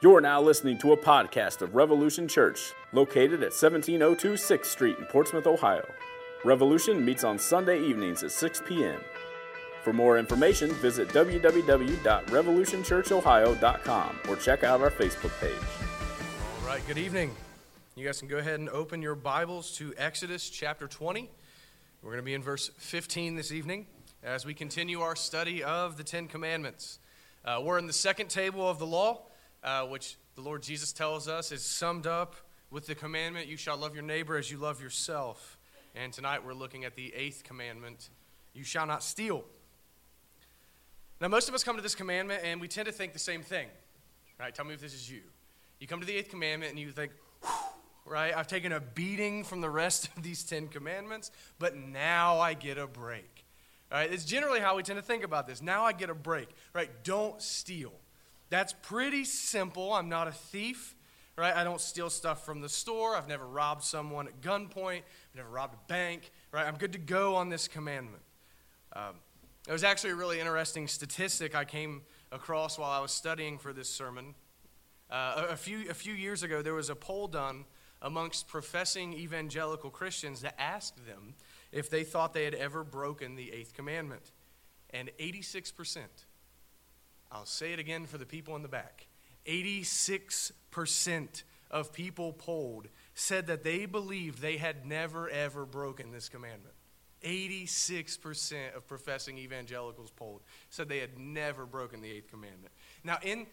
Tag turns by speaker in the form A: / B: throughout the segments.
A: You're now listening to a podcast of Revolution Church, located at 1702 6th Street in Portsmouth, Ohio. Revolution meets on Sunday evenings at 6 p.m. For more information, visit www.revolutionchurchohio.com or check out our Facebook page.
B: All right, good evening. You guys can go ahead and open your Bibles to Exodus chapter 20. We're going to be in verse 15 this evening as we continue our study of the Ten Commandments. Uh, we're in the second table of the law uh, which the Lord Jesus tells us is summed up with the commandment, You shall love your neighbor as you love yourself. And tonight we're looking at the eighth commandment, You shall not steal. Now, most of us come to this commandment and we tend to think the same thing. Right? Tell me if this is you. You come to the eighth commandment and you think, right, I've taken a beating from the rest of these Ten Commandments, but now I get a break. Right? It's generally how we tend to think about this. Now I get a break. Right? Don't steal. That's pretty simple. I'm not a thief, right? I don't steal stuff from the store. I've never robbed someone at gunpoint. I've never robbed a bank, right? I'm good to go on this commandment. Um, it was actually a really interesting statistic I came across while I was studying for this sermon. Uh, a, few, a few years ago, there was a poll done amongst professing evangelical Christians that asked them if they thought they had ever broken the eighth commandment. And 86% I'll say it again for the people in the back 86% of people polled said that they believed they had never, ever broken this commandment. 86% of professing evangelicals polled said they had never broken the eighth commandment. Now, in,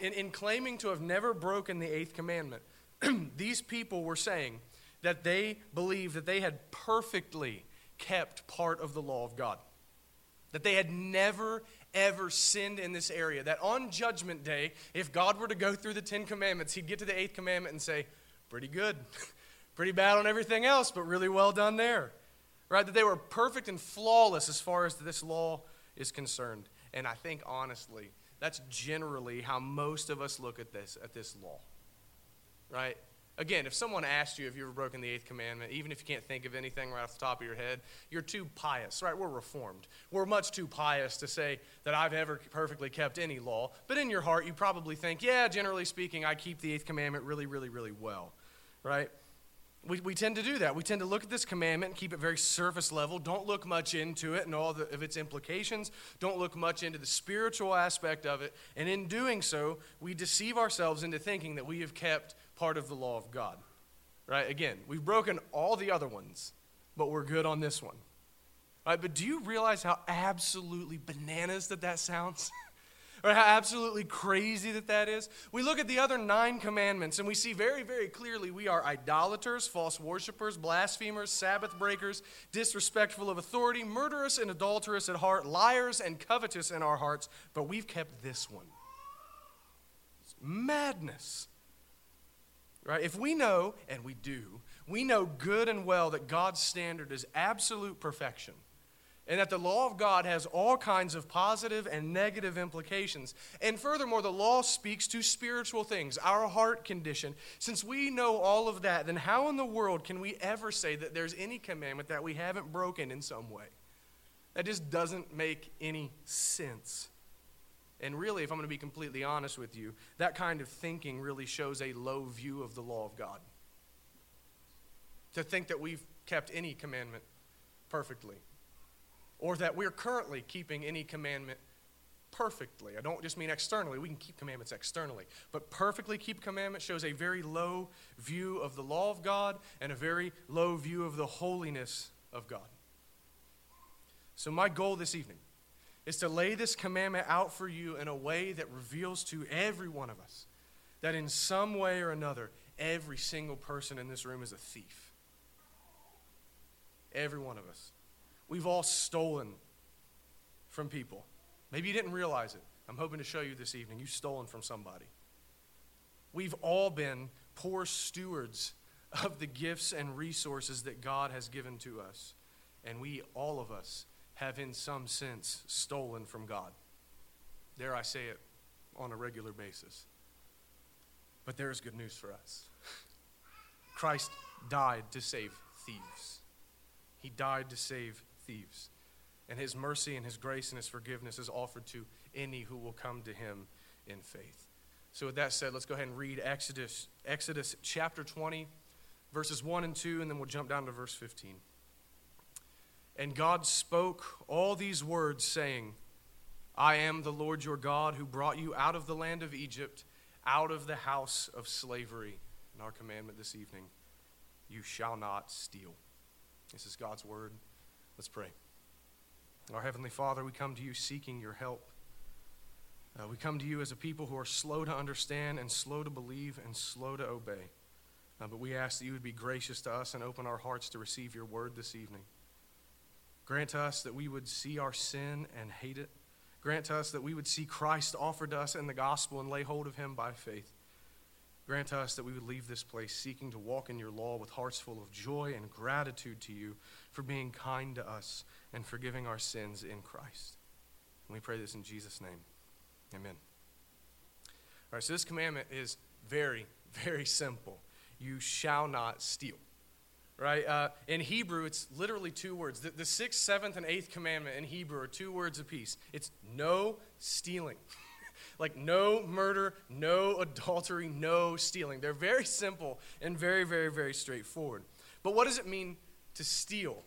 B: in, in claiming to have never broken the eighth commandment, these people were saying that they believed that they had perfectly kept part of the law of God. That they had never, ever sinned in this area. That on Judgment Day, if God were to go through the Ten Commandments, he'd get to the eighth commandment and say, Pretty good. Pretty bad on everything else, but really well done there. Right? That they were perfect and flawless as far as this law is concerned. And I think, honestly, that's generally how most of us look at this, at this law. Right? Again, if someone asked you if you ever broken the eighth commandment, even if you can't think of anything right off the top of your head, you're too pious, right? We're reformed. We're much too pious to say that I've ever perfectly kept any law. But in your heart, you probably think, yeah, generally speaking, I keep the eighth commandment really, really, really well, right? We, we tend to do that. We tend to look at this commandment and keep it very surface level. Don't look much into it and all the, of its implications. Don't look much into the spiritual aspect of it. And in doing so, we deceive ourselves into thinking that we have kept part of the law of God. Right? Again, we've broken all the other ones, but we're good on this one. Right? But do you realize how absolutely bananas that that sounds? or how absolutely crazy that that is? We look at the other nine commandments and we see very, very clearly we are idolaters, false worshippers, blasphemers, Sabbath breakers, disrespectful of authority, murderous and adulterous at heart, liars and covetous in our hearts, but we've kept this one. It's madness. Right? If we know, and we do, we know good and well that God's standard is absolute perfection and that the law of God has all kinds of positive and negative implications. And furthermore, the law speaks to spiritual things, our heart condition. Since we know all of that, then how in the world can we ever say that there's any commandment that we haven't broken in some way? That just doesn't make any sense. And really, if I'm going to be completely honest with you, that kind of thinking really shows a low view of the law of God. To think that we've kept any commandment perfectly, or that we're currently keeping any commandment perfectly. I don't just mean externally, we can keep commandments externally, but perfectly keep commandments shows a very low view of the law of God and a very low view of the holiness of God. So, my goal this evening is to lay this commandment out for you in a way that reveals to every one of us that in some way or another, every single person in this room is a thief. Every one of us. We've all stolen from people. Maybe you didn't realize it. I'm hoping to show you this evening. You've stolen from somebody. We've all been poor stewards of the gifts and resources that God has given to us. And we, all of us, have, in some sense, stolen from God. Dare I say it on a regular basis. But there is good news for us Christ died to save thieves. He died to save thieves. And his mercy and his grace and his forgiveness is offered to any who will come to him in faith. So, with that said, let's go ahead and read Exodus, Exodus chapter 20, verses 1 and 2, and then we'll jump down to verse 15. And God spoke all these words, saying, I am the Lord your God who brought you out of the land of Egypt, out of the house of slavery. And our commandment this evening you shall not steal. This is God's word. Let's pray. Our Heavenly Father, we come to you seeking your help. Uh, we come to you as a people who are slow to understand and slow to believe and slow to obey. Uh, but we ask that you would be gracious to us and open our hearts to receive your word this evening. Grant us that we would see our sin and hate it. Grant us that we would see Christ offered to us in the gospel and lay hold of him by faith. Grant us that we would leave this place seeking to walk in your law with hearts full of joy and gratitude to you for being kind to us and forgiving our sins in Christ. And we pray this in Jesus' name. Amen. All right, so this commandment is very, very simple. You shall not steal right? Uh, in Hebrew, it's literally two words. The, the, sixth, seventh, and eighth commandment in Hebrew are two words apiece. It's no stealing. like no murder, no adultery, no stealing. They're very simple and very, very, very straightforward. But what does it mean to steal?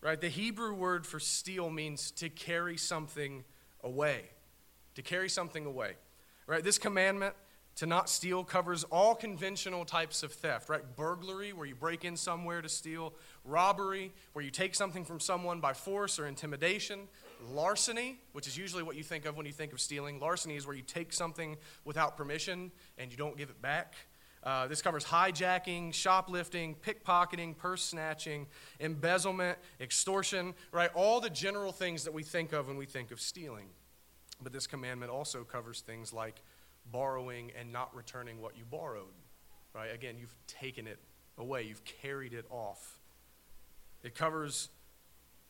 B: Right? The Hebrew word for steal means to carry something away. To carry something away. Right? This commandment to not steal covers all conventional types of theft, right? Burglary, where you break in somewhere to steal, robbery, where you take something from someone by force or intimidation, larceny, which is usually what you think of when you think of stealing. Larceny is where you take something without permission and you don't give it back. Uh, this covers hijacking, shoplifting, pickpocketing, purse snatching, embezzlement, extortion, right? All the general things that we think of when we think of stealing. But this commandment also covers things like borrowing and not returning what you borrowed. Right? Again, you've taken it away, you've carried it off. It covers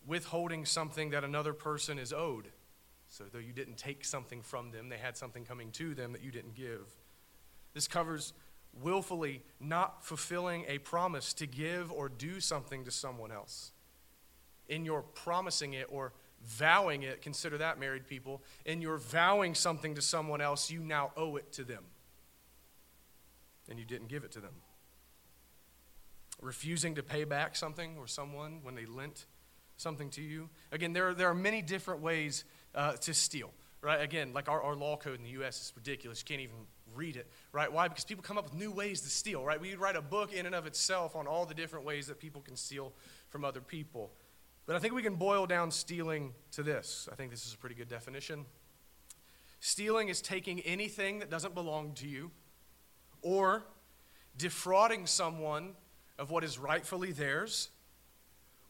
B: withholding something that another person is owed. So, though you didn't take something from them, they had something coming to them that you didn't give. This covers willfully not fulfilling a promise to give or do something to someone else. In your promising it or vowing it, consider that, married people, and you're vowing something to someone else, you now owe it to them. And you didn't give it to them. Refusing to pay back something or someone when they lent something to you. Again, there are, there are many different ways uh, to steal, right? Again, like our, our law code in the U.S. is ridiculous. You can't even read it, right? Why? Because people come up with new ways to steal, right? We write a book in and of itself on all the different ways that people can steal from other people. But I think we can boil down stealing to this. I think this is a pretty good definition. Stealing is taking anything that doesn't belong to you or defrauding someone of what is rightfully theirs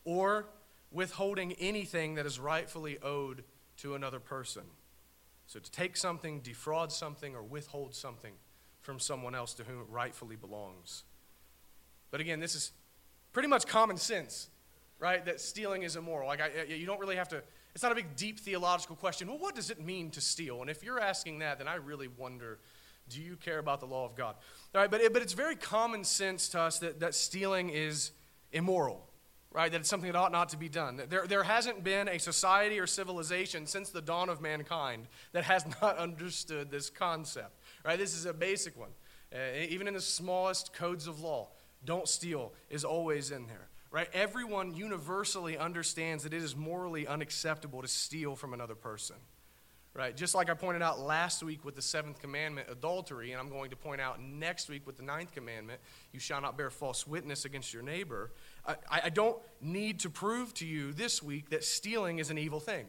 B: or withholding anything that is rightfully owed to another person. So to take something, defraud something, or withhold something from someone else to whom it rightfully belongs. But again, this is pretty much common sense right? That stealing is immoral. Like, I, you don't really have to, it's not a big, deep theological question. Well, what does it mean to steal? And if you're asking that, then I really wonder do you care about the law of God? All right, but, it, but it's very common sense to us that, that stealing is immoral, right? That it's something that ought not to be done. There, there hasn't been a society or civilization since the dawn of mankind that has not understood this concept, right? This is a basic one. Uh, even in the smallest codes of law, don't steal is always in there right? Everyone universally understands that it is morally unacceptable to steal from another person, right? Just like I pointed out last week with the seventh commandment, adultery, and I'm going to point out next week with the ninth commandment, you shall not bear false witness against your neighbor. I, I don't need to prove to you this week that stealing is an evil thing,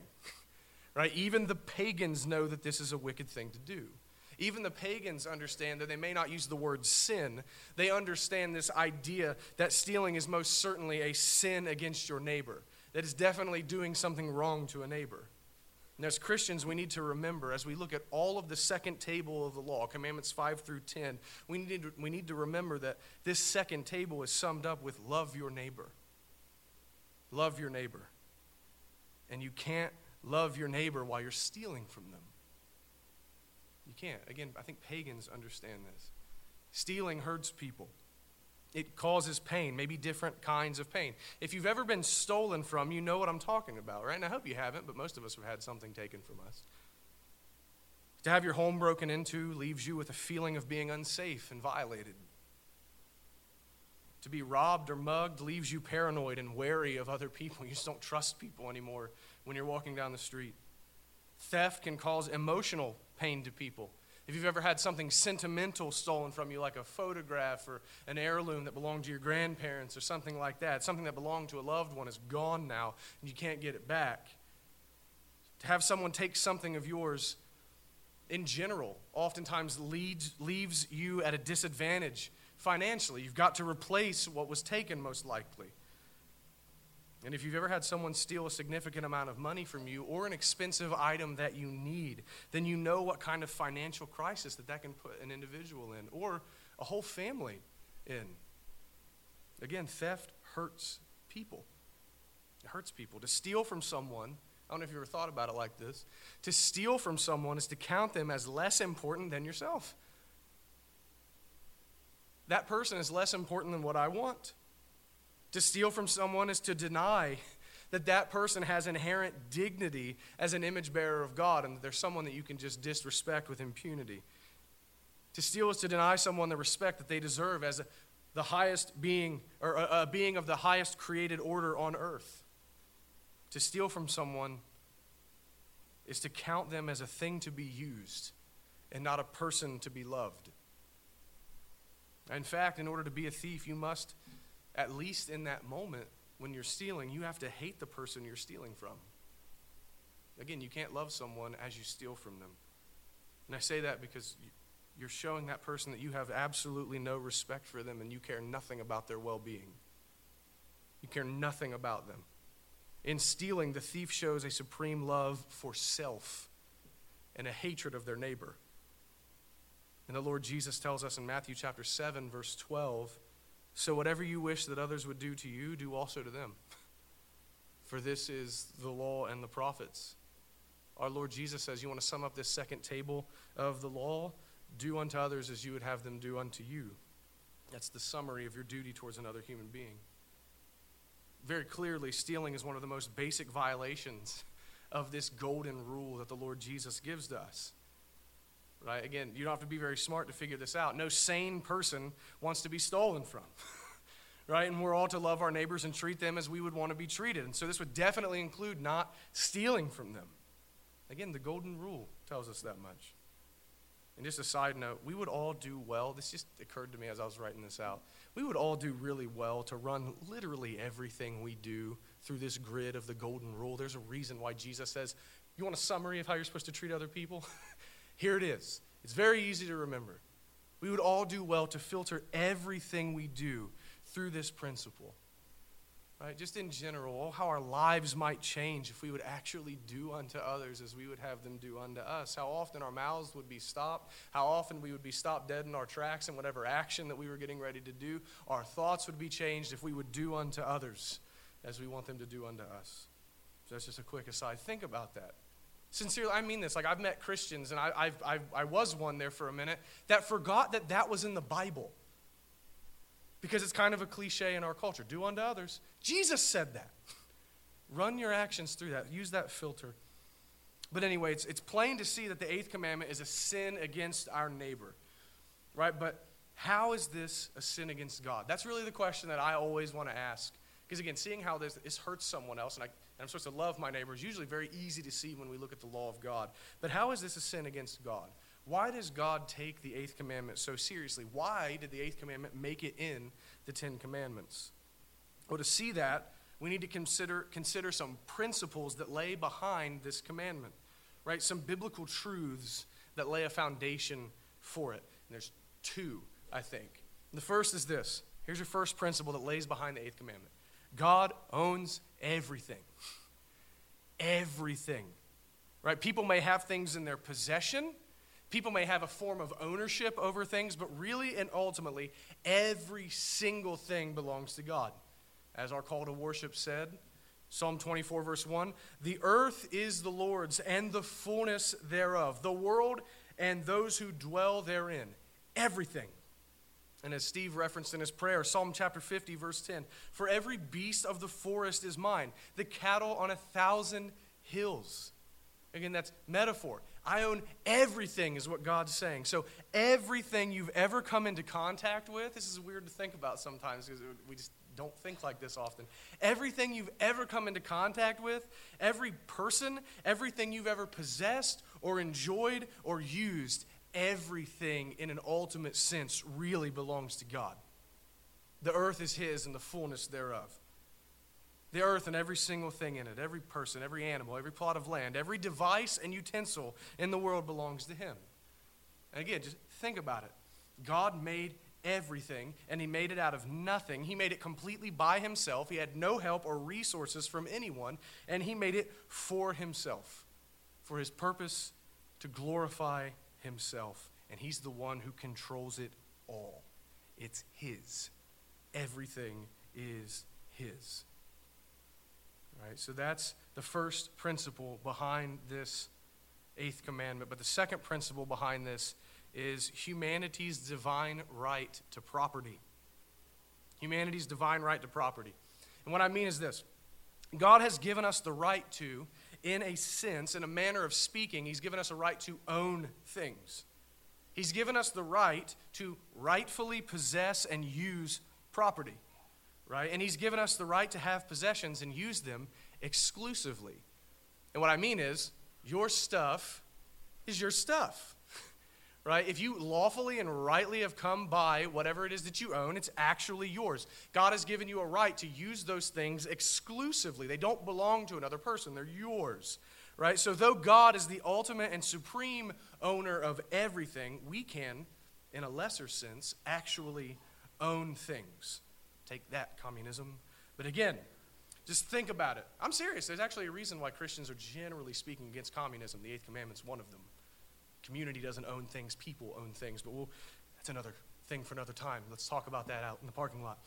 B: right? Even the pagans know that this is a wicked thing to do. Even the pagans understand that they may not use the word sin. They understand this idea that stealing is most certainly a sin against your neighbor, that is definitely doing something wrong to a neighbor. And as Christians, we need to remember, as we look at all of the second table of the law, commandments 5 through 10, we need to, we need to remember that this second table is summed up with love your neighbor. Love your neighbor. And you can't love your neighbor while you're stealing from them. You can't. Again, I think pagans understand this. Stealing hurts people. It causes pain, maybe different kinds of pain. If you've ever been stolen from, you know what I'm talking about, right? And I hope you haven't, but most of us have had something taken from us. To have your home broken into leaves you with a feeling of being unsafe and violated. To be robbed or mugged leaves you paranoid and wary of other people. You just don't trust people anymore when you're walking down the street. Theft can cause emotional pain to people. If you've ever had something sentimental stolen from you, like a photograph or an heirloom that belonged to your grandparents or something like that, something that belonged to a loved one is gone now and you can't get it back. To have someone take something of yours in general oftentimes leads, leaves you at a disadvantage financially. You've got to replace what was taken, most likely. And if you've ever had someone steal a significant amount of money from you or an expensive item that you need, then you know what kind of financial crisis that that can put an individual in or a whole family in. Again, theft hurts people. It hurts people. To steal from someone, I don't know if you ever thought about it like this, to steal from someone is to count them as less important than yourself. That person is less important than what I want. To steal from someone is to deny that that person has inherent dignity as an image bearer of God and that there's someone that you can just disrespect with impunity. To steal is to deny someone the respect that they deserve as a, the highest being, or a, a being of the highest created order on earth. To steal from someone is to count them as a thing to be used and not a person to be loved. In fact, in order to be a thief, you must, at least in that moment when you're stealing, you have to hate the person you're stealing from. Again, you can't love someone as you steal from them. And I say that because you're showing that person that you have absolutely no respect for them and you care nothing about their well being. You care nothing about them. In stealing, the thief shows a supreme love for self and a hatred of their neighbor. And the Lord Jesus tells us in Matthew chapter 7, verse 12 So whatever you wish that others would do to you, do also to them. For this is the law and the prophets. Our Lord Jesus says, You want to sum up this second table of the law? Do unto others as you would have them do unto you. That's the summary of your duty towards another human being. Very clearly, stealing is one of the most basic violations of this golden rule that the Lord Jesus gives to us right? Again, you don't have to be very smart to figure this out. No sane person wants to be stolen from, right? And we're all to love our neighbors and treat them as we would want to be treated. And so this would definitely include not stealing from them. Again, the golden rule tells us that much. And just a side note, we would all do well. This just occurred to me as I was writing this out. We would all do really well to run literally everything we do through this grid of the golden rule. There's a reason why Jesus says, You want a summary of how you're supposed to treat other people? Here it is. It's very easy to remember. We would all do well to filter everything we do through this principle. Right? Just in general, how our lives might change if we would actually do unto others as we would have them do unto us. How often our mouths would be stopped. How often we would be stopped dead in our tracks in whatever action that we were getting ready to do. Our thoughts would be changed if we would do unto others as we want them to do unto us. So that's just a quick aside. Think about that. Sincerely, I mean this. Like, I've met Christians, and I, I've, I've, I was one there for a minute, that forgot that that was in the Bible. Because it's kind of a cliche in our culture do unto others. Jesus said that. Run your actions through that, use that filter. But anyway, it's, it's plain to see that the eighth commandment is a sin against our neighbor, right? But how is this a sin against God? That's really the question that I always want to ask. Because again, seeing how this, this hurts someone else, and I, and I'm supposed to love my neighbor is usually very easy to see when we look at the law of God. But how is this a sin against God? Why does God take the eighth commandment so seriously? Why did the eighth commandment make it in the Ten Commandments? Well, to see that, we need to consider, consider some principles that lay behind this commandment, right? Some biblical truths that lay a foundation for it. And there's two, I think. The first is this here's your first principle that lays behind the eighth commandment God owns everything. Everything. Right? People may have things in their possession. People may have a form of ownership over things, but really and ultimately, every single thing belongs to God. As our call to worship said, Psalm 24, verse 1 The earth is the Lord's and the fullness thereof, the world and those who dwell therein. Everything and as Steve referenced in his prayer, Psalm chapter 50, verse 10 For every beast of the forest is mine, the cattle on a thousand hills. Again, that's metaphor. I own everything, is what God's saying. So, everything you've ever come into contact with, this is weird to think about sometimes because we just don't think like this often. Everything you've ever come into contact with, every person, everything you've ever possessed or enjoyed or used, everything in an ultimate sense really belongs to God. The earth is His and the fullness thereof. The earth and every single thing in it, every person, every animal, every plot of land, every device and utensil in the world belongs to Him. And again, just think about it. God made everything, and He made it out of nothing. He made it completely by Himself. He had no help or resources from anyone, and He made it for Himself, for His purpose to glorify Himself. And He's the one who controls it all. It's His. Everything is His. Right? So that's the first principle behind this eighth commandment. But the second principle behind this is humanity's divine right to property. Humanity's divine right to property. And what I mean is this God has given us the right to, in a sense, in a manner of speaking, He's given us a right to own things. He's given us the right to rightfully possess and use property right? And He's given us the right to have possessions and use them exclusively. And what I mean is, your stuff is your stuff, right? If you lawfully and rightly have come by whatever it is that you own, it's actually yours. God has given you a right to use those things exclusively. They don't belong to another person, they're yours, right? So, though God is the ultimate and supreme owner of everything, we can, in a lesser sense, actually own things. Take that, communism. But again, just think about it. I'm serious. There's actually a reason why Christians are generally speaking against communism. The Eighth Commandment's one of them. Community doesn't own things, people own things. But we'll, that's another thing for another time. Let's talk about that out in the parking lot.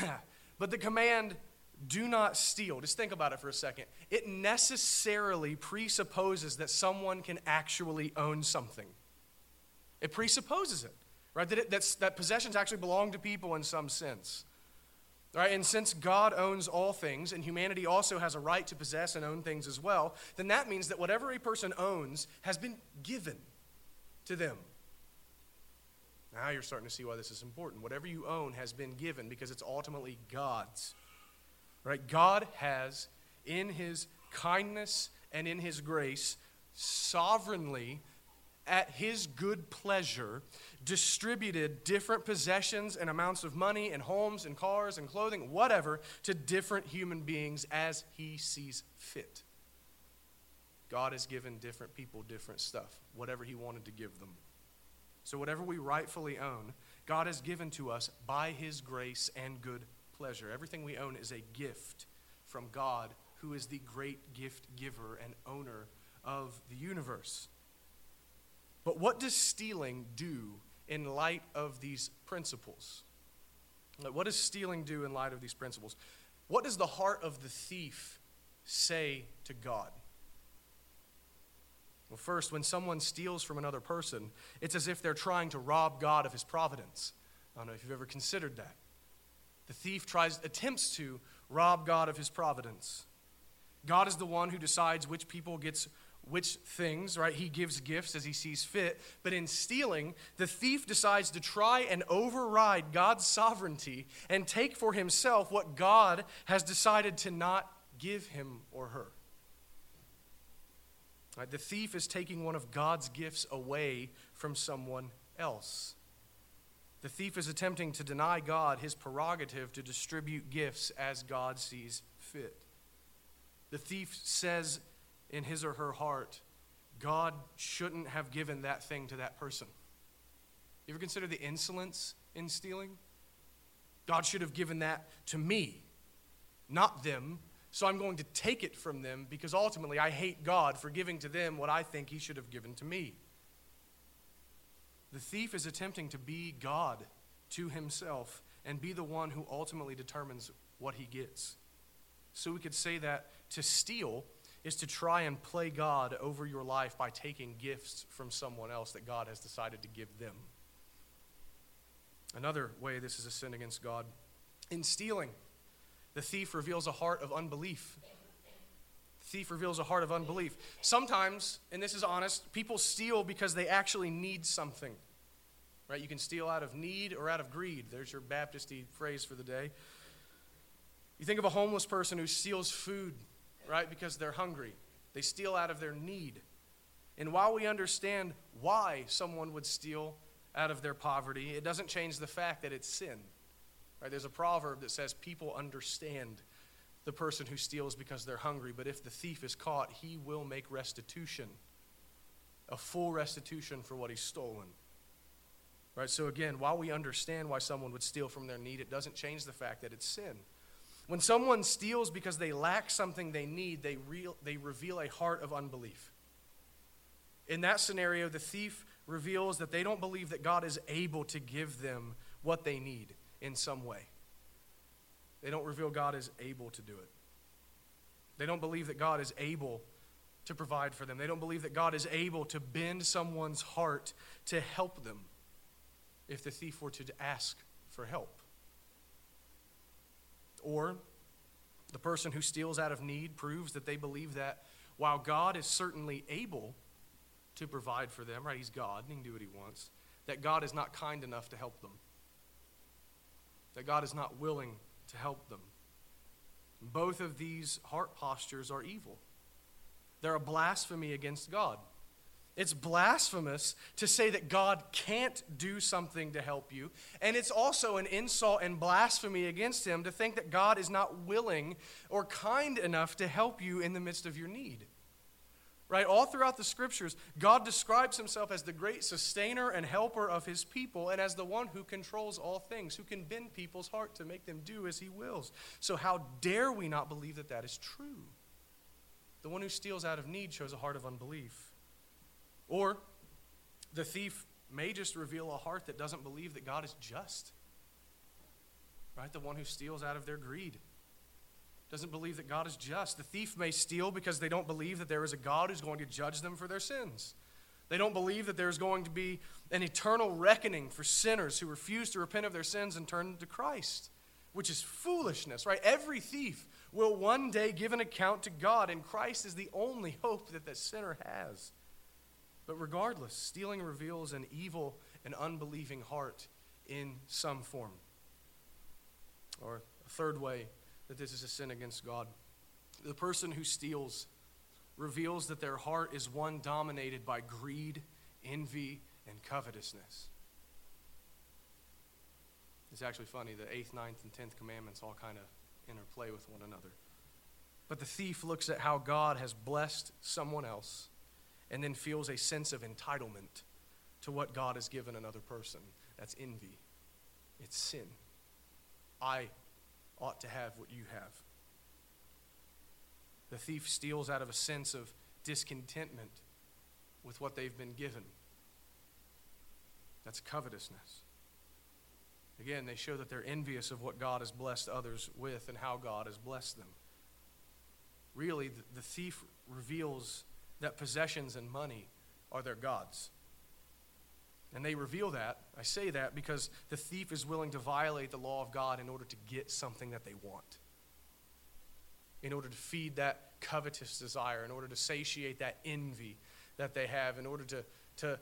B: but the command, do not steal, just think about it for a second. It necessarily presupposes that someone can actually own something, it presupposes it right? That, it, that possessions actually belong to people in some sense. Right? And since God owns all things, and humanity also has a right to possess and own things as well, then that means that whatever a person owns has been given to them. Now you're starting to see why this is important. Whatever you own has been given because it's ultimately God's. Right? God has, in his kindness and in his grace, sovereignly at his good pleasure, distributed different possessions and amounts of money and homes and cars and clothing, whatever, to different human beings as he sees fit. God has given different people different stuff, whatever he wanted to give them. So, whatever we rightfully own, God has given to us by his grace and good pleasure. Everything we own is a gift from God, who is the great gift giver and owner of the universe. But what does stealing do in light of these principles? What does stealing do in light of these principles? What does the heart of the thief say to God? Well, first, when someone steals from another person, it's as if they're trying to rob God of his providence. I don't know if you've ever considered that. The thief tries attempts to rob God of his providence. God is the one who decides which people gets which things, right? He gives gifts as he sees fit. But in stealing, the thief decides to try and override God's sovereignty and take for himself what God has decided to not give him or her. Right? The thief is taking one of God's gifts away from someone else. The thief is attempting to deny God his prerogative to distribute gifts as God sees fit. The thief says in his or her heart, God shouldn't have given that thing to that person. You ever consider the insolence in stealing? God should have given that to me, not them. So I'm going to take it from them because ultimately I hate God for giving to them what I think He should have given to me. The thief is attempting to be God to himself and be the one who ultimately determines what he gets. So we could say that to steal is to try and play God over your life by taking gifts from someone else that God has decided to give them. Another way this is a sin against God. In stealing, the thief reveals a heart of unbelief. thief reveals a heart of unbelief. Sometimes, and this is honest, people steal because they actually need something. Right? You can steal out of need or out of greed. There's your Baptisty phrase for the day. You think of a homeless person who steals food, right, because they're hungry. They steal out of their need. And while we understand why someone would steal out of their poverty, it doesn't change the fact that it's sin. Right? There's a proverb that says people understand the person who steals because they're hungry, but if the thief is caught, he will make restitution, a full restitution for what he's stolen. Right? So again, while we understand why someone would steal from their need, it doesn't change the fact that it's sin. When someone steals because they lack something they need, they, real, they reveal a heart of unbelief. In that scenario, the thief reveals that they don't believe that God is able to give them what they need in some way. They don't reveal God is able to do it. They don't believe that God is able to provide for them. They don't believe that God is able to bend someone's heart to help them if the thief were to ask for help. Or the person who steals out of need proves that they believe that while God is certainly able to provide for them, right? He's God and he can do what he wants, that God is not kind enough to help them. That God is not willing to help them. Both of these heart postures are evil. They're a blasphemy against God. It's blasphemous to say that God can't do something to help you. And it's also an insult and blasphemy against Him to think that God is not willing or kind enough to help you in the midst of your need. Right? All throughout the scriptures, God describes Himself as the great sustainer and helper of His people and as the one who controls all things, who can bend people's heart to make them do as He wills. So, how dare we not believe that that is true? The one who steals out of need shows a heart of unbelief. Or the thief may just reveal a heart that doesn't believe that God is just. Right? The one who steals out of their greed doesn't believe that God is just. The thief may steal because they don't believe that there is a God who's going to judge them for their sins. They don't believe that there's going to be an eternal reckoning for sinners who refuse to repent of their sins and turn to Christ, which is foolishness, right? Every thief will one day give an account to God, and Christ is the only hope that the sinner has. But regardless, stealing reveals an evil and unbelieving heart in some form. Or a third way that this is a sin against God. The person who steals reveals that their heart is one dominated by greed, envy, and covetousness. It's actually funny, the eighth, ninth, and tenth commandments all kind of interplay with one another. But the thief looks at how God has blessed someone else and then feels a sense of entitlement to what God has given another person. That's envy. It's sin. I ought to have what you have. The thief steals out of a sense of discontentment with what they've been given. That's covetousness. Again, they show that they're envious of what God has blessed others with and how God has blessed them. Really, the thief reveals that possessions and money are their gods. And they reveal that. I say that because the thief is willing to violate the law of God in order to get something that they want, in order to feed that covetous desire, in order to satiate that envy that they have, in order to, to,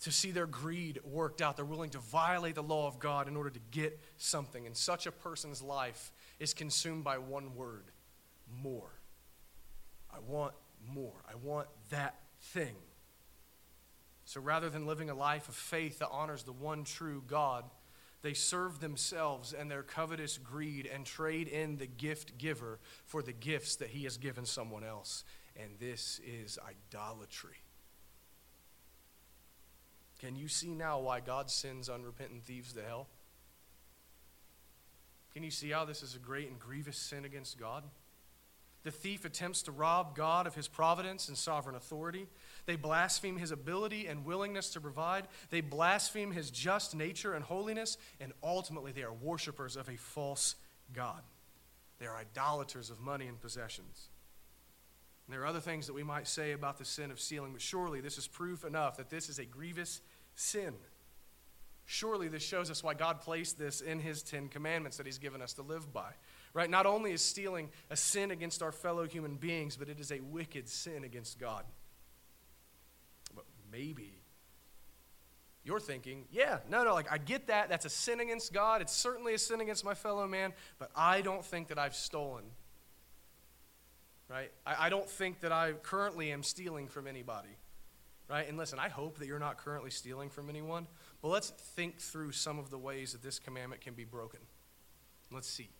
B: to see their greed worked out. They're willing to violate the law of God in order to get something. And such a person's life is consumed by one word more. I want more. I want that thing. So rather than living a life of faith that honors the one true God, they serve themselves and their covetous greed and trade in the gift giver for the gifts that he has given someone else. And this is idolatry. Can you see now why God sends unrepentant thieves to hell? Can you see how this is a great and grievous sin against God? The thief attempts to rob God of his providence and sovereign authority. They blaspheme his ability and willingness to provide. They blaspheme his just nature and holiness. And ultimately, they are worshippers of a false God. They are idolaters of money and possessions. And there are other things that we might say about the sin of stealing, but surely this is proof enough that this is a grievous sin. Surely this shows us why God placed this in his Ten Commandments that he's given us to live by Right? Not only is stealing a sin against our fellow human beings, but it is a wicked sin against God. But maybe you're thinking, yeah, no, no, like I get that. That's a sin against God. It's certainly a sin against my fellow man, but I don't think that I've stolen. Right? I, I don't think that I currently am stealing from anybody. Right? And listen, I hope that you're not currently stealing from anyone, but let's think through some of the ways that this commandment can be broken. Let's see.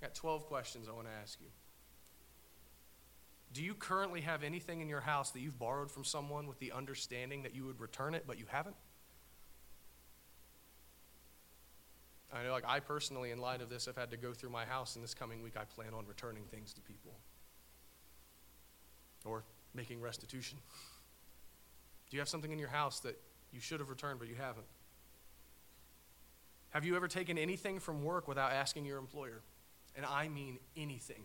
B: I got 12 questions I want to ask you. Do you currently have anything in your house that you've borrowed from someone with the understanding that you would return it, but you haven't? I know, like, I personally, in light of this, have had to go through my house, and this coming week, I plan on returning things to people or making restitution. Do you have something in your house that you should have returned, but you haven't? Have you ever taken anything from work without asking your employer? And I mean anything.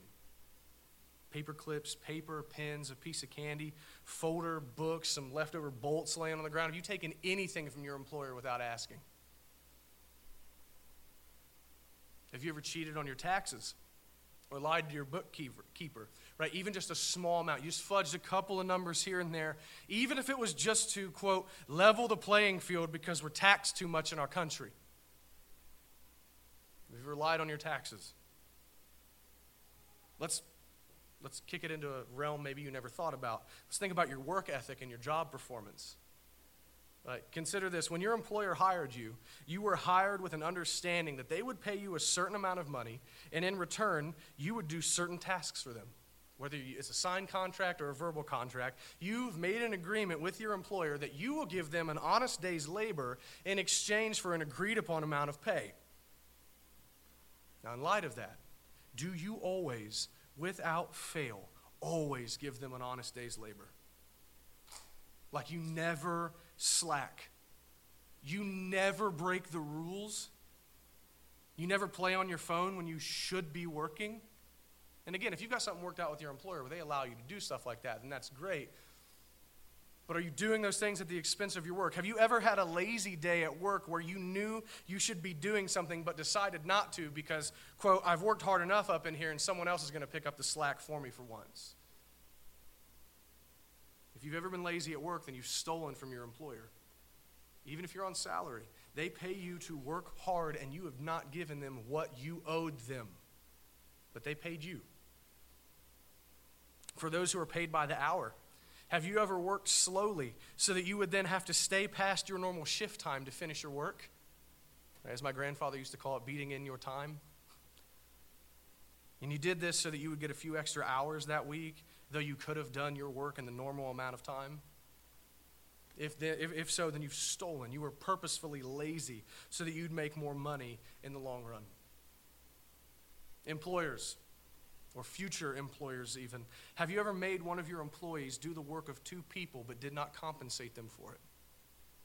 B: Paper clips, paper, pens, a piece of candy, folder, books, some leftover bolts laying on the ground. Have you taken anything from your employer without asking? Have you ever cheated on your taxes or lied to your bookkeeper? Right? Even just a small amount. You just fudged a couple of numbers here and there. Even if it was just to, quote, level the playing field because we're taxed too much in our country. Have you ever lied on your taxes? Let's, let's kick it into a realm maybe you never thought about. Let's think about your work ethic and your job performance. Right? Consider this when your employer hired you, you were hired with an understanding that they would pay you a certain amount of money, and in return, you would do certain tasks for them. Whether it's a signed contract or a verbal contract, you've made an agreement with your employer that you will give them an honest day's labor in exchange for an agreed upon amount of pay. Now, in light of that, do you always, without fail, always give them an honest day's labor? Like you never slack. You never break the rules. You never play on your phone when you should be working. And again, if you've got something worked out with your employer where they allow you to do stuff like that, then that's great. But are you doing those things at the expense of your work? Have you ever had a lazy day at work where you knew you should be doing something but decided not to because, quote, I've worked hard enough up in here and someone else is going to pick up the slack for me for once? If you've ever been lazy at work, then you've stolen from your employer. Even if you're on salary, they pay you to work hard and you have not given them what you owed them, but they paid you. For those who are paid by the hour, have you ever worked slowly so that you would then have to stay past your normal shift time to finish your work? As my grandfather used to call it, beating in your time. And you did this so that you would get a few extra hours that week, though you could have done your work in the normal amount of time? If, the, if, if so, then you've stolen. You were purposefully lazy so that you'd make more money in the long run. Employers, or future employers even. Have you ever made one of your employees do the work of two people but did not compensate them for it?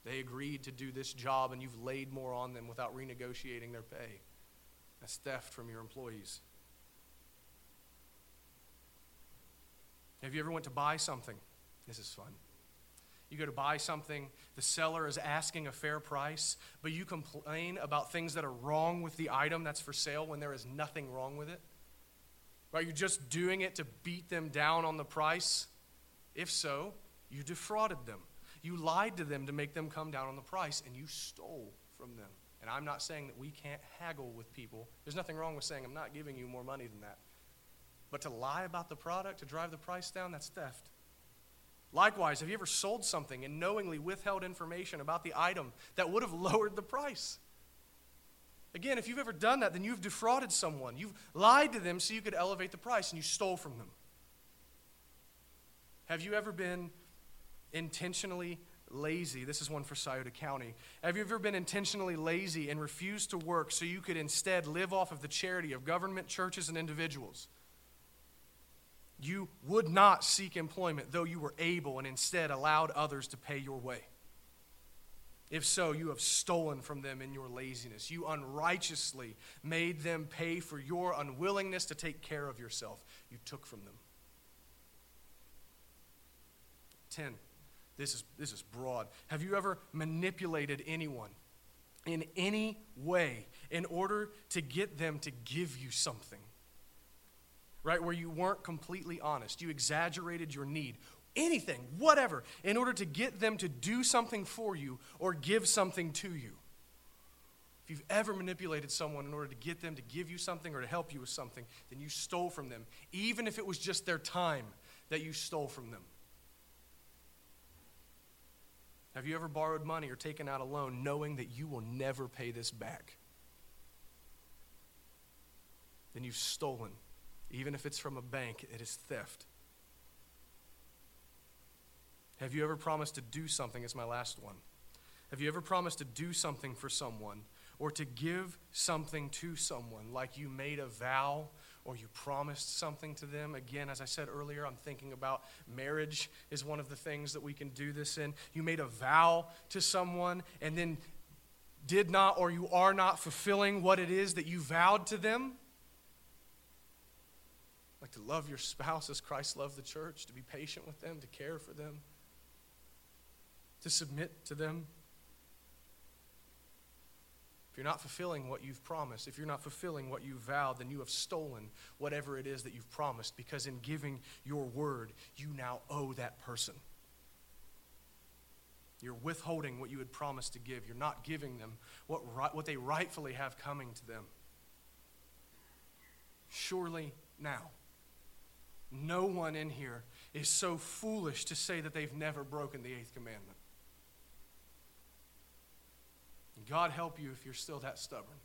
B: They agreed to do this job and you've laid more on them without renegotiating their pay. That's theft from your employees. Have you ever went to buy something? This is fun. You go to buy something, the seller is asking a fair price, but you complain about things that are wrong with the item that's for sale when there is nothing wrong with it? Are you just doing it to beat them down on the price? If so, you defrauded them. You lied to them to make them come down on the price, and you stole from them. And I'm not saying that we can't haggle with people. There's nothing wrong with saying, I'm not giving you more money than that. But to lie about the product, to drive the price down, that's theft. Likewise, have you ever sold something and knowingly withheld information about the item that would have lowered the price? Again, if you've ever done that, then you've defrauded someone. You've lied to them so you could elevate the price and you stole from them. Have you ever been intentionally lazy? This is one for Scioto County. Have you ever been intentionally lazy and refused to work so you could instead live off of the charity of government, churches, and individuals? You would not seek employment, though you were able, and instead allowed others to pay your way. If so, you have stolen from them in your laziness. You unrighteously made them pay for your unwillingness to take care of yourself. You took from them. 10. This is, this is broad. Have you ever manipulated anyone in any way in order to get them to give you something? right? Where you weren't completely honest. You exaggerated your need. Anything, whatever, in order to get them to do something for you or give something to you. If you've ever manipulated someone in order to get them to give you something or to help you with something, then you stole from them, even if it was just their time that you stole from them. Have you ever borrowed money or taken out a loan knowing that you will never pay this back? Then you've stolen. Even if it's from a bank, it is theft. Have you ever promised to do something? It's my last one. Have you ever promised to do something for someone or to give something to someone, like you made a vow or you promised something to them. Again, as I said earlier, I'm thinking about marriage is one of the things that we can do this in. You made a vow to someone and then did not or you are not fulfilling what it is that you vowed to them. Like to love your spouse as Christ loved the church, to be patient with them, to care for them, to submit to them. If you're not fulfilling what you've promised, if you're not fulfilling what you've vowed, then you have stolen whatever it is that you've promised because in giving your word, you now owe that person. You're withholding what you had promised to give. You're not giving them what, what they rightfully have coming to them. Surely now, no one in here is so foolish to say that they've never broken the eighth commandment. God help you if you're still that stubborn.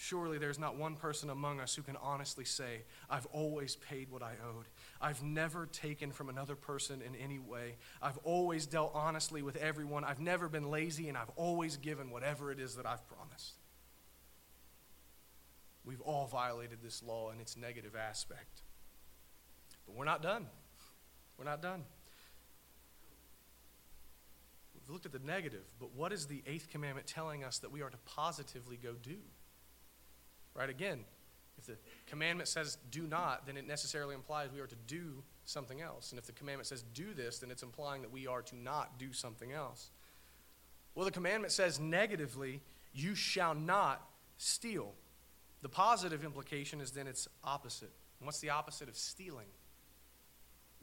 B: Surely there's not one person among us who can honestly say, I've always paid what I owed. I've never taken from another person in any way. I've always dealt honestly with everyone. I've never been lazy, and I've always given whatever it is that I've promised. We've all violated this law in its negative aspect. But we're not done. We're not done. We've looked at the negative, but what is the eighth commandment telling us that we are to positively go do? Right? Again, if the commandment says do not, then it necessarily implies we are to do something else. And if the commandment says do this, then it's implying that we are to not do something else. Well, the commandment says negatively, you shall not steal. The positive implication is then its opposite. And what's the opposite of stealing?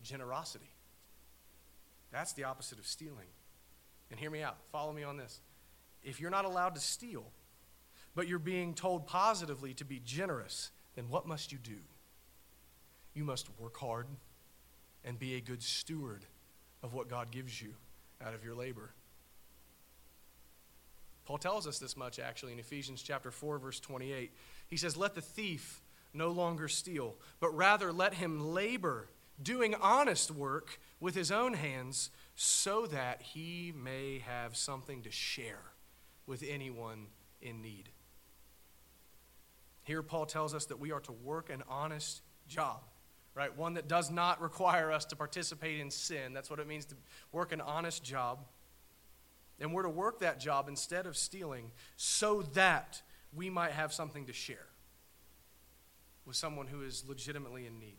B: Generosity. That's the opposite of stealing. And hear me out, follow me on this. If you're not allowed to steal, but you're being told positively to be generous, then what must you do? You must work hard and be a good steward of what God gives you out of your labor. Paul tells us this much actually in Ephesians chapter 4 verse 28. He says, "Let the thief no longer steal, but rather let him labor, doing honest work with his own hands, so that he may have something to share with anyone in need. Here, Paul tells us that we are to work an honest job, right? One that does not require us to participate in sin. That's what it means to work an honest job. And we're to work that job instead of stealing so that we might have something to share with someone who is legitimately in need.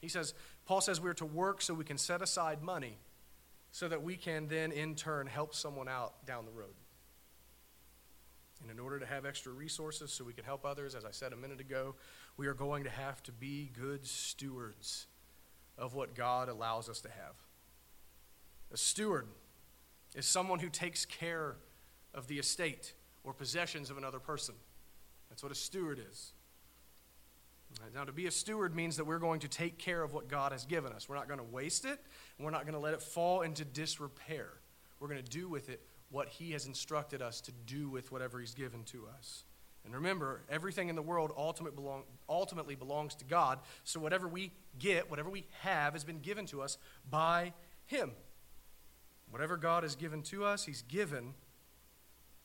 B: He says, Paul says we're to work so we can set aside money so that we can then, in turn, help someone out down the road. And in order to have extra resources so we can help others, as I said a minute ago, we are going to have to be good stewards of what God allows us to have. A steward is someone who takes care of the estate or possessions of another person. That's what a steward is. Now, to be a steward means that we're going to take care of what God has given us. We're not going to waste it, we're not going to let it fall into disrepair. We're going to do with it what He has instructed us to do with whatever He's given to us. And remember, everything in the world ultimate belong, ultimately belongs to God. So whatever we get, whatever we have, has been given to us by Him. Whatever God has given to us, He's given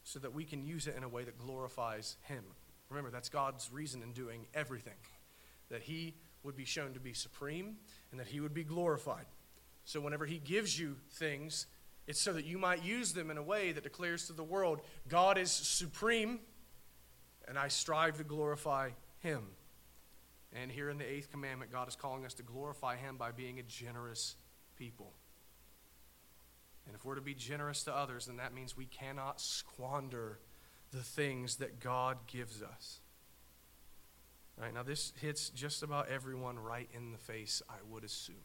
B: so that we can use it in a way that glorifies Him. Remember, that's God's reason in doing everything that he would be shown to be supreme and that he would be glorified. So, whenever he gives you things, it's so that you might use them in a way that declares to the world God is supreme, and I strive to glorify him. And here in the eighth commandment, God is calling us to glorify him by being a generous people. And if we're to be generous to others, then that means we cannot squander the things that God gives us. All right, now this hits just about everyone right in the face, I would assume.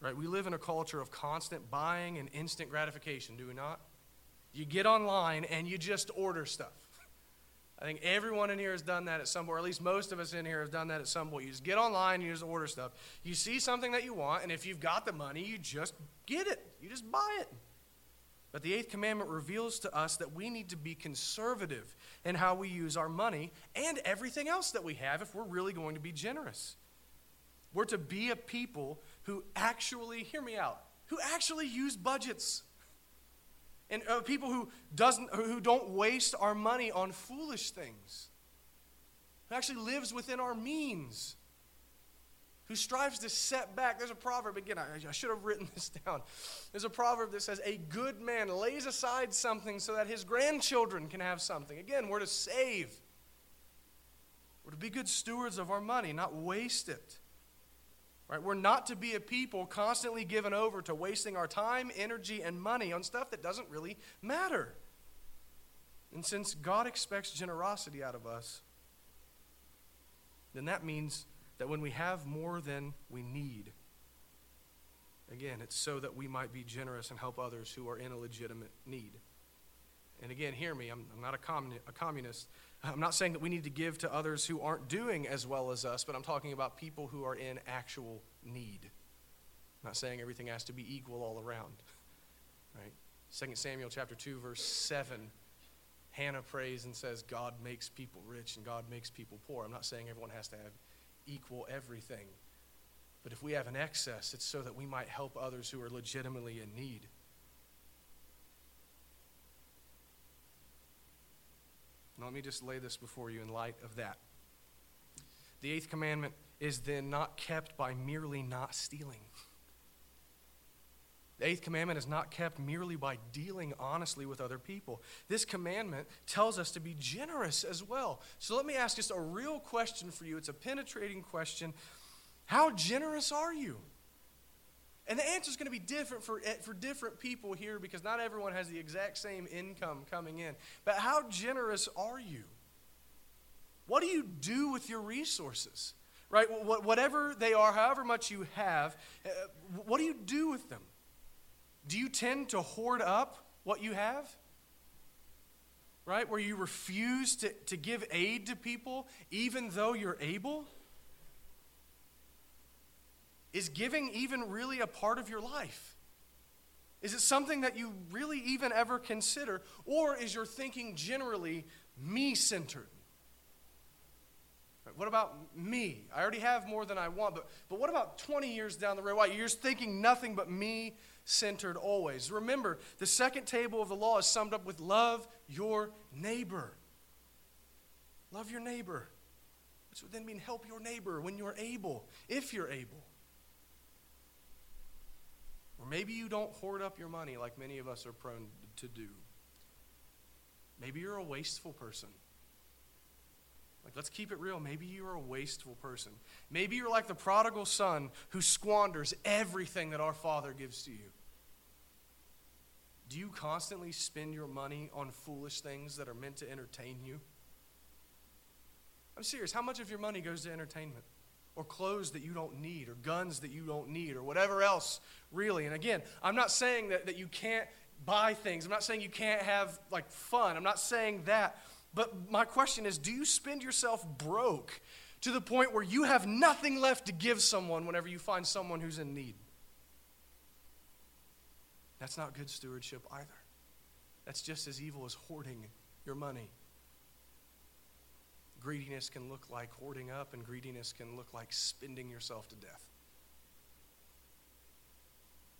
B: Right? We live in a culture of constant buying and instant gratification, do we not? You get online and you just order stuff. I think everyone in here has done that at some point, or at least most of us in here have done that at some point. You just get online and you just order stuff. You see something that you want, and if you've got the money, you just get it. You just buy it. But the eighth commandment reveals to us that we need to be conservative in how we use our money and everything else that we have if we're really going to be generous. We're to be a people who actually, hear me out, who actually use budgets. And uh, people who, doesn't, who don't waste our money on foolish things. Who actually lives within our means who strives to set back. There's a proverb, again, I, I, should have written this down. There's a proverb that says, A good man lays aside something so that his grandchildren can have something. Again, we're to save. We're to be good stewards of our money, not waste it. Right? We're not to be a people constantly given over to wasting our time, energy, and money on stuff that doesn't really matter. And since God expects generosity out of us, then that means that when we have more than we need, again, it's so that we might be generous and help others who are in a legitimate need. And again, hear me, I'm, I'm not a, communi- a communist. I'm not saying that we need to give to others who aren't doing as well as us, but I'm talking about people who are in actual need. I'm not saying everything has to be equal all around. Right? 2 Samuel chapter 2 verse 7 Hannah prays and says God makes people rich and God makes people poor. I'm not saying everyone has to have equal everything. But if we have an excess, it's so that we might help others who are legitimately in need. Now, let me just lay this before you in light of that. The eighth commandment is then not kept by merely not stealing. The eighth commandment is not kept merely by dealing honestly with other people. This commandment tells us to be generous as well. So let me ask just a real question for you. It's a penetrating question. How generous are you? And the answer is going to be different for, eh, for different people here because not everyone has the exact same income coming in. But how generous are you? What do you do with your resources? Right? Whatever they are, however much you have, eh, what do you do with them? Do you tend to hoard up what you have? Right? Where you refuse to, to give aid to people even though you're able? Is giving even really a part of your life? Is it something that you really even ever consider? Or is your thinking generally me centered? What about me? I already have more than I want, but, but what about 20 years down the road? Why? You're just thinking nothing but me centered always. Remember, the second table of the law is summed up with love your neighbor. Love your neighbor. Which would then mean help your neighbor when you're able, if you're able. Or maybe you don't hoard up your money like many of us are prone to do. Maybe you're a wasteful person. Like, let's keep it real. Maybe you're a wasteful person. Maybe you're like the prodigal son who squanders everything that our Father gives to you. Do you constantly spend your money on foolish things that are meant to entertain you? I'm serious. How much of your money goes to entertainment? Or clothes that you don't need, or guns that you don't need, or whatever else, really. And again, I'm not saying that, that you can't buy things. I'm not saying you can't have like fun. I'm not saying that. But my question is do you spend yourself broke to the point where you have nothing left to give someone whenever you find someone who's in need? That's not good stewardship either. That's just as evil as hoarding your money. Greediness can look like hoarding up, and greediness can look like spending yourself to death.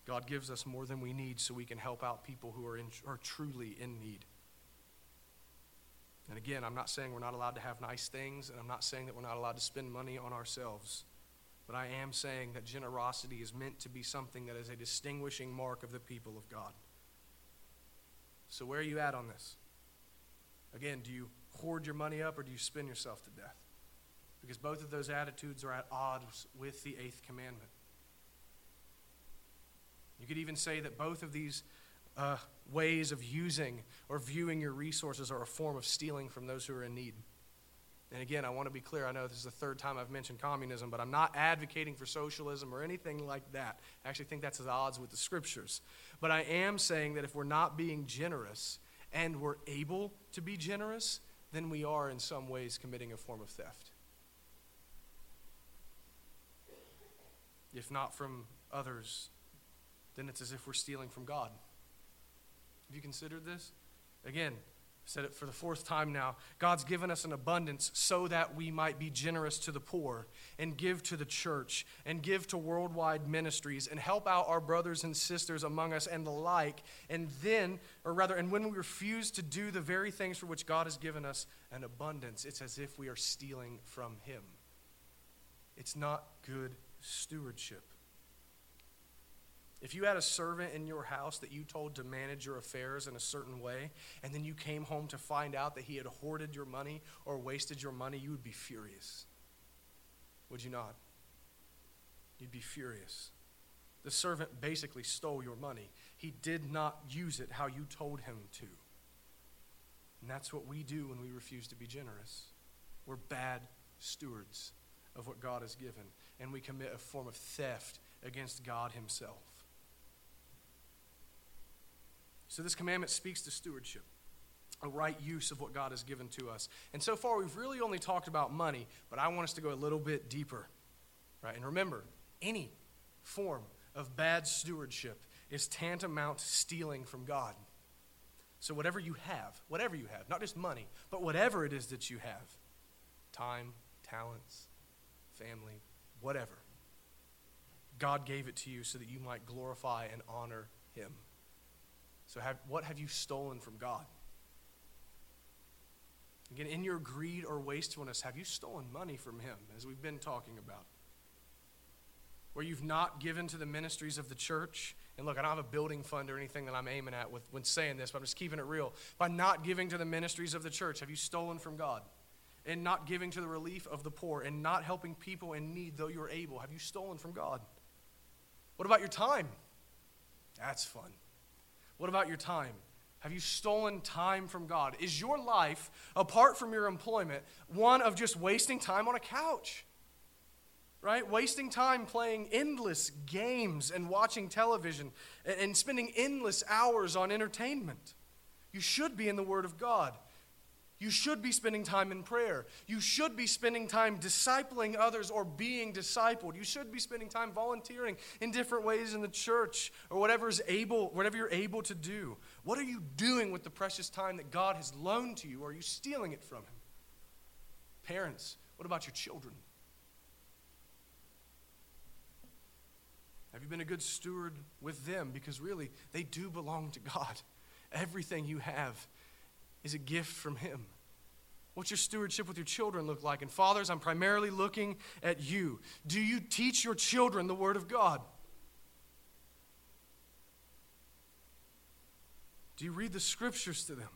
B: God gives us more than we need so we can help out people who are, in, are truly in need. And again, I'm not saying we're not allowed to have nice things, and I'm not saying that we're not allowed to spend money on ourselves. But I am saying that generosity is meant to be something that is a distinguishing mark of the people of God. So, where are you at on this? Again, do you hoard your money up or do you spend yourself to death? Because both of those attitudes are at odds with the eighth commandment. You could even say that both of these uh, ways of using or viewing your resources are a form of stealing from those who are in need. And again, I want to be clear. I know this is the third time I've mentioned communism, but I'm not advocating for socialism or anything like that. I actually think that's at odds with the scriptures. But I am saying that if we're not being generous and we're able to be generous, then we are in some ways committing a form of theft. If not from others, then it's as if we're stealing from God. Have you considered this? Again, said it for the fourth time now. God's given us an abundance so that we might be generous to the poor and give to the church and give to worldwide ministries and help out our brothers and sisters among us and the like. And then, or rather, and when we refuse to do the very things for which God has given us an abundance, it's as if we are stealing from Him. It's not good stewardship. If you had a servant in your house that you told to manage your affairs in a certain way, and then you came home to find out that he had hoarded your money or wasted your money, you would be furious. Would you not? You'd be furious. The servant basically stole your money. He did not use it how you told him to. And that's what we do when we refuse to be generous. We're bad stewards of what God has given, and we commit a form of theft against God Himself. So, this commandment speaks to stewardship, a right use of what God has given to us. And so far, we've really only talked about money, but I want us to go a little bit deeper. Right? And remember, any form of bad stewardship is tantamount to stealing from God. So, whatever you have, whatever you have, not just money, but whatever it is that you have time, talents, family, whatever God gave it to you so that you might glorify and honor Him. So, have, what have you stolen from God? Again, in your greed or wastefulness, have you stolen money from Him, as we've been talking about? Where you've not given to the ministries of the church. And look, I don't have a building fund or anything that I'm aiming at with, when saying this, but I'm just keeping it real. By not giving to the ministries of the church, have you stolen from God? And not giving to the relief of the poor and not helping people in need, though you're able, have you stolen from God? What about your time? That's fun. What about your time? Have you stolen time from God? Is your life, apart from your employment, one of just wasting time on a couch? Right? Wasting time playing endless games and watching television and spending endless hours on entertainment. You should be in the Word of God. You should be spending time in prayer. You should be spending time discipling others or being discipled. You should be spending time volunteering in different ways in the church or whatever is able, whatever you're able to do. What are you doing with the precious time that God has loaned to you? Are you stealing it from Him? Parents, what about your children? Have you been a good steward with them? Because really, they do belong to God. Everything you have is a gift from Him. What's your stewardship with your children look like? And fathers, I'm primarily looking at you. Do you teach your children the Word of God? Do you read the scriptures to them?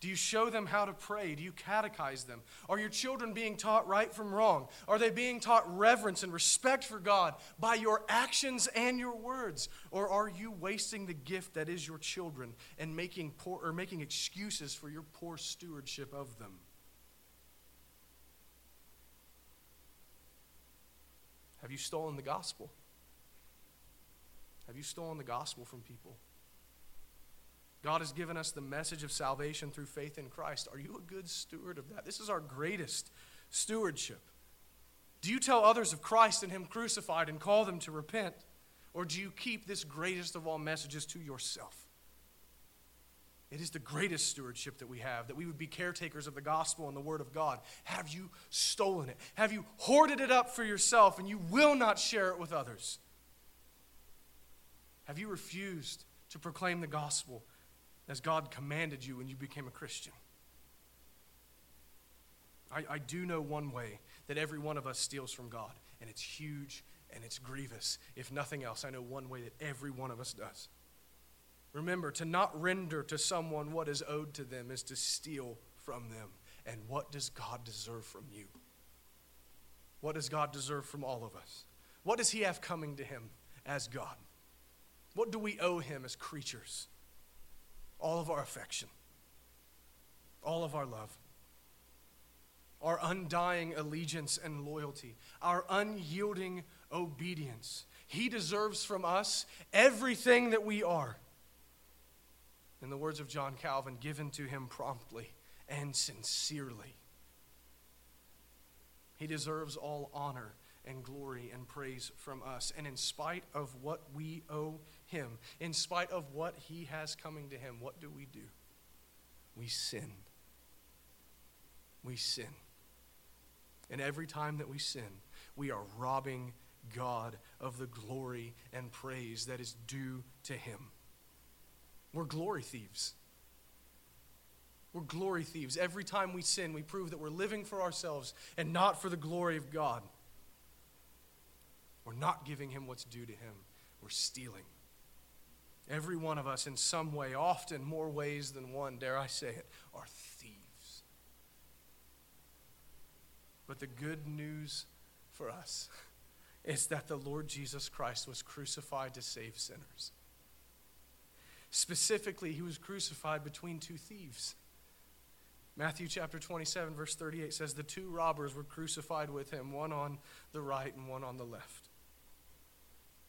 B: Do you show them how to pray? Do you catechize them? Are your children being taught right from wrong? Are they being taught reverence and respect for God by your actions and your words? Or are you wasting the gift that is your children and making poor or making excuses for your poor stewardship of them? Have you stolen the gospel? Have you stolen the gospel from people? God has given us the message of salvation through faith in Christ. Are you a good steward of that? This is our greatest stewardship. Do you tell others of Christ and Him crucified and call them to repent? Or do you keep this greatest of all messages to yourself? It is the greatest stewardship that we have, that we would be caretakers of the gospel and the word of God. Have you stolen it? Have you hoarded it up for yourself and you will not share it with others? Have you refused to proclaim the gospel as God commanded you when you became a Christian? I, I do know one way that every one of us steals from God, and it's huge and it's grievous. If nothing else, I know one way that every one of us does. Remember, to not render to someone what is owed to them is to steal from them. And what does God deserve from you? What does God deserve from all of us? What does He have coming to Him as God? What do we owe Him as creatures? All of our affection, all of our love. our undying allegiance and loyalty, our unyielding obedience. He deserves from us everything that we are. In the words of John Calvin, given to him promptly and sincerely. He deserves all honor and glory and praise from us. And in spite of what we owe him, in spite of what he has coming to him, what do we do? We sin. We sin. And every time that we sin, we are robbing God of the glory and praise that is due to him. We're glory thieves. We're glory thieves. Every time we sin, we prove that we're living for ourselves and not for the glory of God. We're not giving him what's due to him, we're stealing. Every one of us, in some way, often more ways than one, dare I say it, are thieves. But the good news for us is that the Lord Jesus Christ was crucified to save sinners. Specifically, he was crucified between two thieves. Matthew chapter 27, verse 38 says, The two robbers were crucified with him, one on the right and one on the left.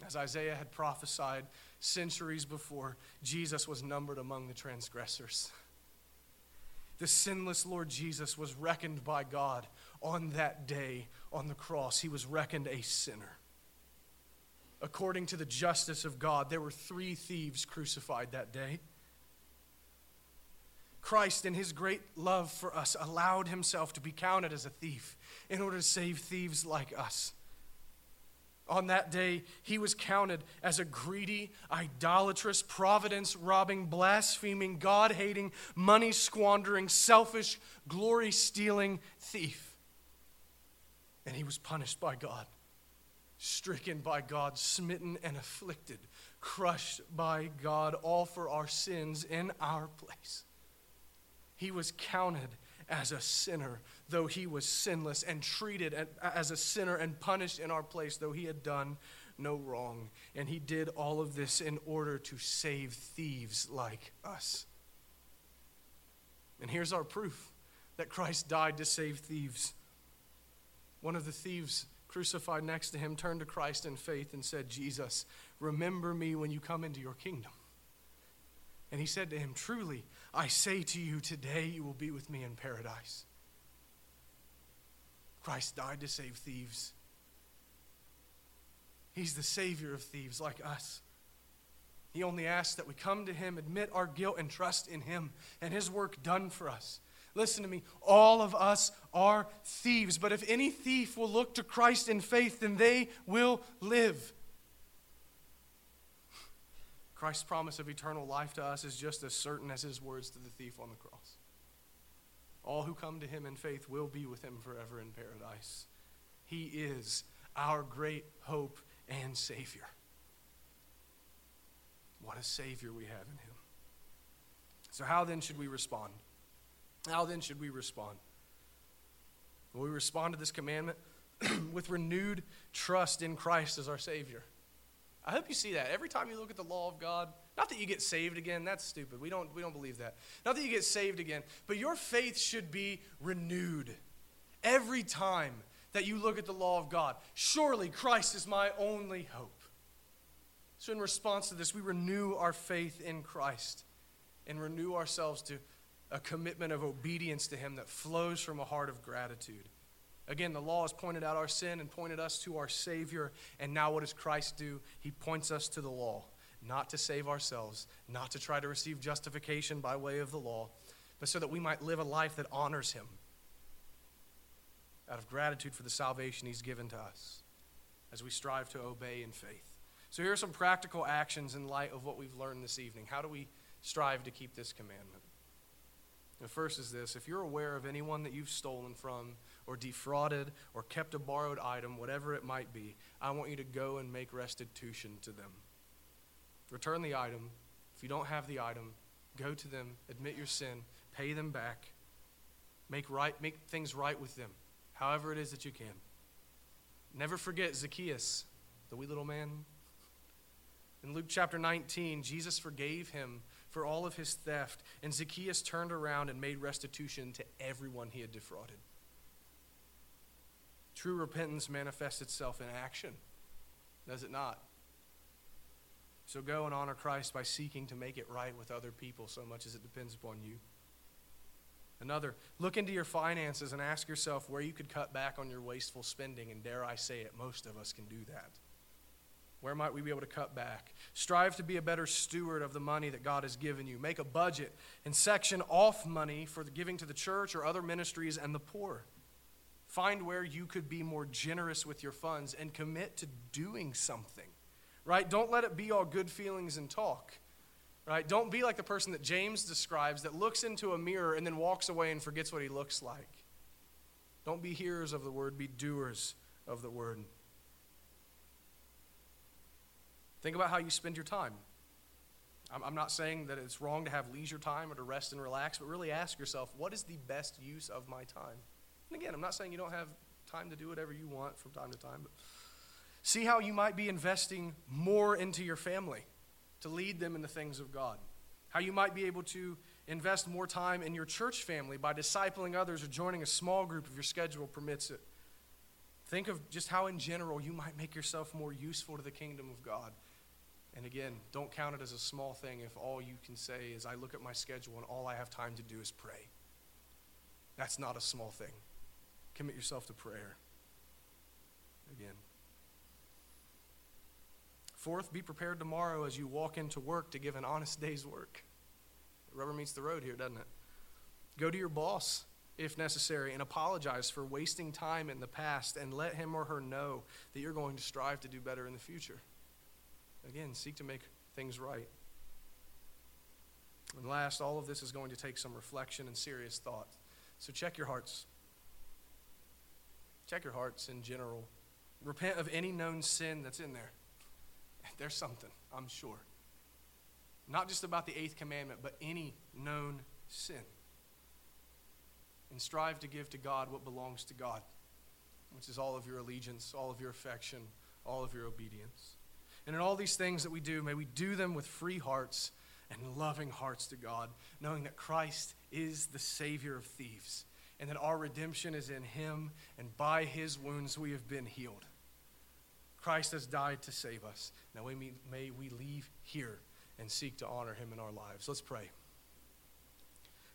B: As Isaiah had prophesied centuries before, Jesus was numbered among the transgressors. The sinless Lord Jesus was reckoned by God on that day on the cross. He was reckoned a sinner. According to the justice of God, there were three thieves crucified that day. Christ, in his great love for us, allowed himself to be counted as a thief in order to save thieves like us. On that day, he was counted as a greedy, idolatrous, providence robbing, blaspheming, God hating, money squandering, selfish, glory stealing thief. And he was punished by God, stricken by God, smitten and afflicted, crushed by God, all for our sins in our place. He was counted as a sinner, though he was sinless, and treated as a sinner and punished in our place, though he had done no wrong. And he did all of this in order to save thieves like us. And here's our proof that Christ died to save thieves. One of the thieves crucified next to him turned to Christ in faith and said, Jesus, remember me when you come into your kingdom. And he said to him, Truly, I say to you, today you will be with me in paradise. Christ died to save thieves. He's the Savior of thieves like us. He only asks that we come to Him, admit our guilt, and trust in Him and His work done for us. Listen to me. All of us are thieves, but if any thief will look to Christ in faith, then they will live. Christ's promise of eternal life to us is just as certain as his words to the thief on the cross. All who come to him in faith will be with him forever in paradise. He is our great hope and Savior. What a Savior we have in him. So, how then should we respond? How then should we respond? Will we respond to this commandment with renewed trust in Christ as our Savior? I hope you see that. Every time you look at the law of God, not that you get saved again, that's stupid. We don't, we don't believe that. Not that you get saved again, but your faith should be renewed every time that you look at the law of God. Surely Christ is my only hope. So, in response to this, we renew our faith in Christ and renew ourselves to a commitment of obedience to Him that flows from a heart of gratitude. Again, the law has pointed out our sin and pointed us to our Savior. And now, what does Christ do? He points us to the law, not to save ourselves, not to try to receive justification by way of the law, but so that we might live a life that honors Him out of gratitude for the salvation He's given to us as we strive to obey in faith. So, here are some practical actions in light of what we've learned this evening. How do we strive to keep this commandment? The first is this if you're aware of anyone that you've stolen from, or defrauded, or kept a borrowed item, whatever it might be, I want you to go and make restitution to them. Return the item. If you don't have the item, go to them, admit your sin, pay them back, make, right, make things right with them, however it is that you can. Never forget Zacchaeus, the wee little man. In Luke chapter 19, Jesus forgave him for all of his theft, and Zacchaeus turned around and made restitution to everyone he had defrauded. True repentance manifests itself in action, does it not? So go and honor Christ by seeking to make it right with other people so much as it depends upon you. Another, look into your finances and ask yourself where you could cut back on your wasteful spending, and dare I say it, most of us can do that. Where might we be able to cut back? Strive to be a better steward of the money that God has given you. Make a budget and section off money for giving to the church or other ministries and the poor. Find where you could be more generous with your funds and commit to doing something. Right? Don't let it be all good feelings and talk. Right? Don't be like the person that James describes that looks into a mirror and then walks away and forgets what he looks like. Don't be hearers of the word, be doers of the word. Think about how you spend your time. I'm not saying that it's wrong to have leisure time or to rest and relax, but really ask yourself, what is the best use of my time? And again, I'm not saying you don't have time to do whatever you want from time to time, but see how you might be investing more into your family to lead them in the things of God. How you might be able to invest more time in your church family by discipling others or joining a small group if your schedule permits it. Think of just how, in general, you might make yourself more useful to the kingdom of God. And again, don't count it as a small thing if all you can say is, I look at my schedule and all I have time to do is pray. That's not a small thing. Commit yourself to prayer. Again. Fourth, be prepared tomorrow as you walk into work to give an honest day's work. Rubber meets the road here, doesn't it? Go to your boss if necessary and apologize for wasting time in the past and let him or her know that you're going to strive to do better in the future. Again, seek to make things right. And last, all of this is going to take some reflection and serious thought. So check your hearts. Check your hearts in general. Repent of any known sin that's in there. There's something, I'm sure. Not just about the eighth commandment, but any known sin. And strive to give to God what belongs to God, which is all of your allegiance, all of your affection, all of your obedience. And in all these things that we do, may we do them with free hearts and loving hearts to God, knowing that Christ is the Savior of thieves and that our redemption is in Him, and by His wounds we have been healed. Christ has died to save us. Now we may, may we leave here and seek to honor him in our lives. Let's pray.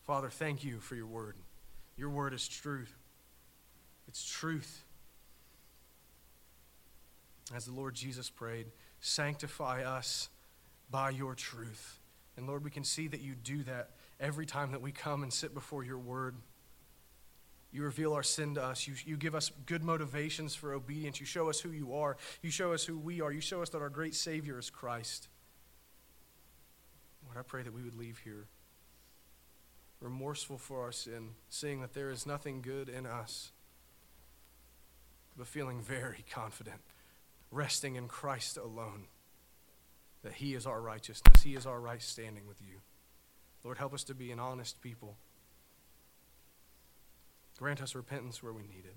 B: Father, thank you for your word. Your word is truth. It's truth. As the Lord Jesus prayed, sanctify us by your truth. And Lord, we can see that you do that every time that we come and sit before your word. You reveal our sin to us. You, you give us good motivations for obedience. You show us who you are. You show us who we are. You show us that our great Savior is Christ. Lord, I pray that we would leave here remorseful for our sin, seeing that there is nothing good in us, but feeling very confident, resting in Christ alone, that He is our righteousness, He is our right standing with you. Lord, help us to be an honest people. Grant us repentance where we need it.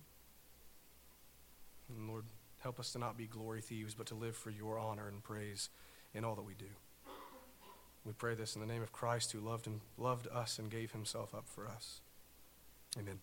B: And Lord, help us to not be glory thieves, but to live for your honor and praise in all that we do. We pray this in the name of Christ who loved, him, loved us and gave himself up for us. Amen.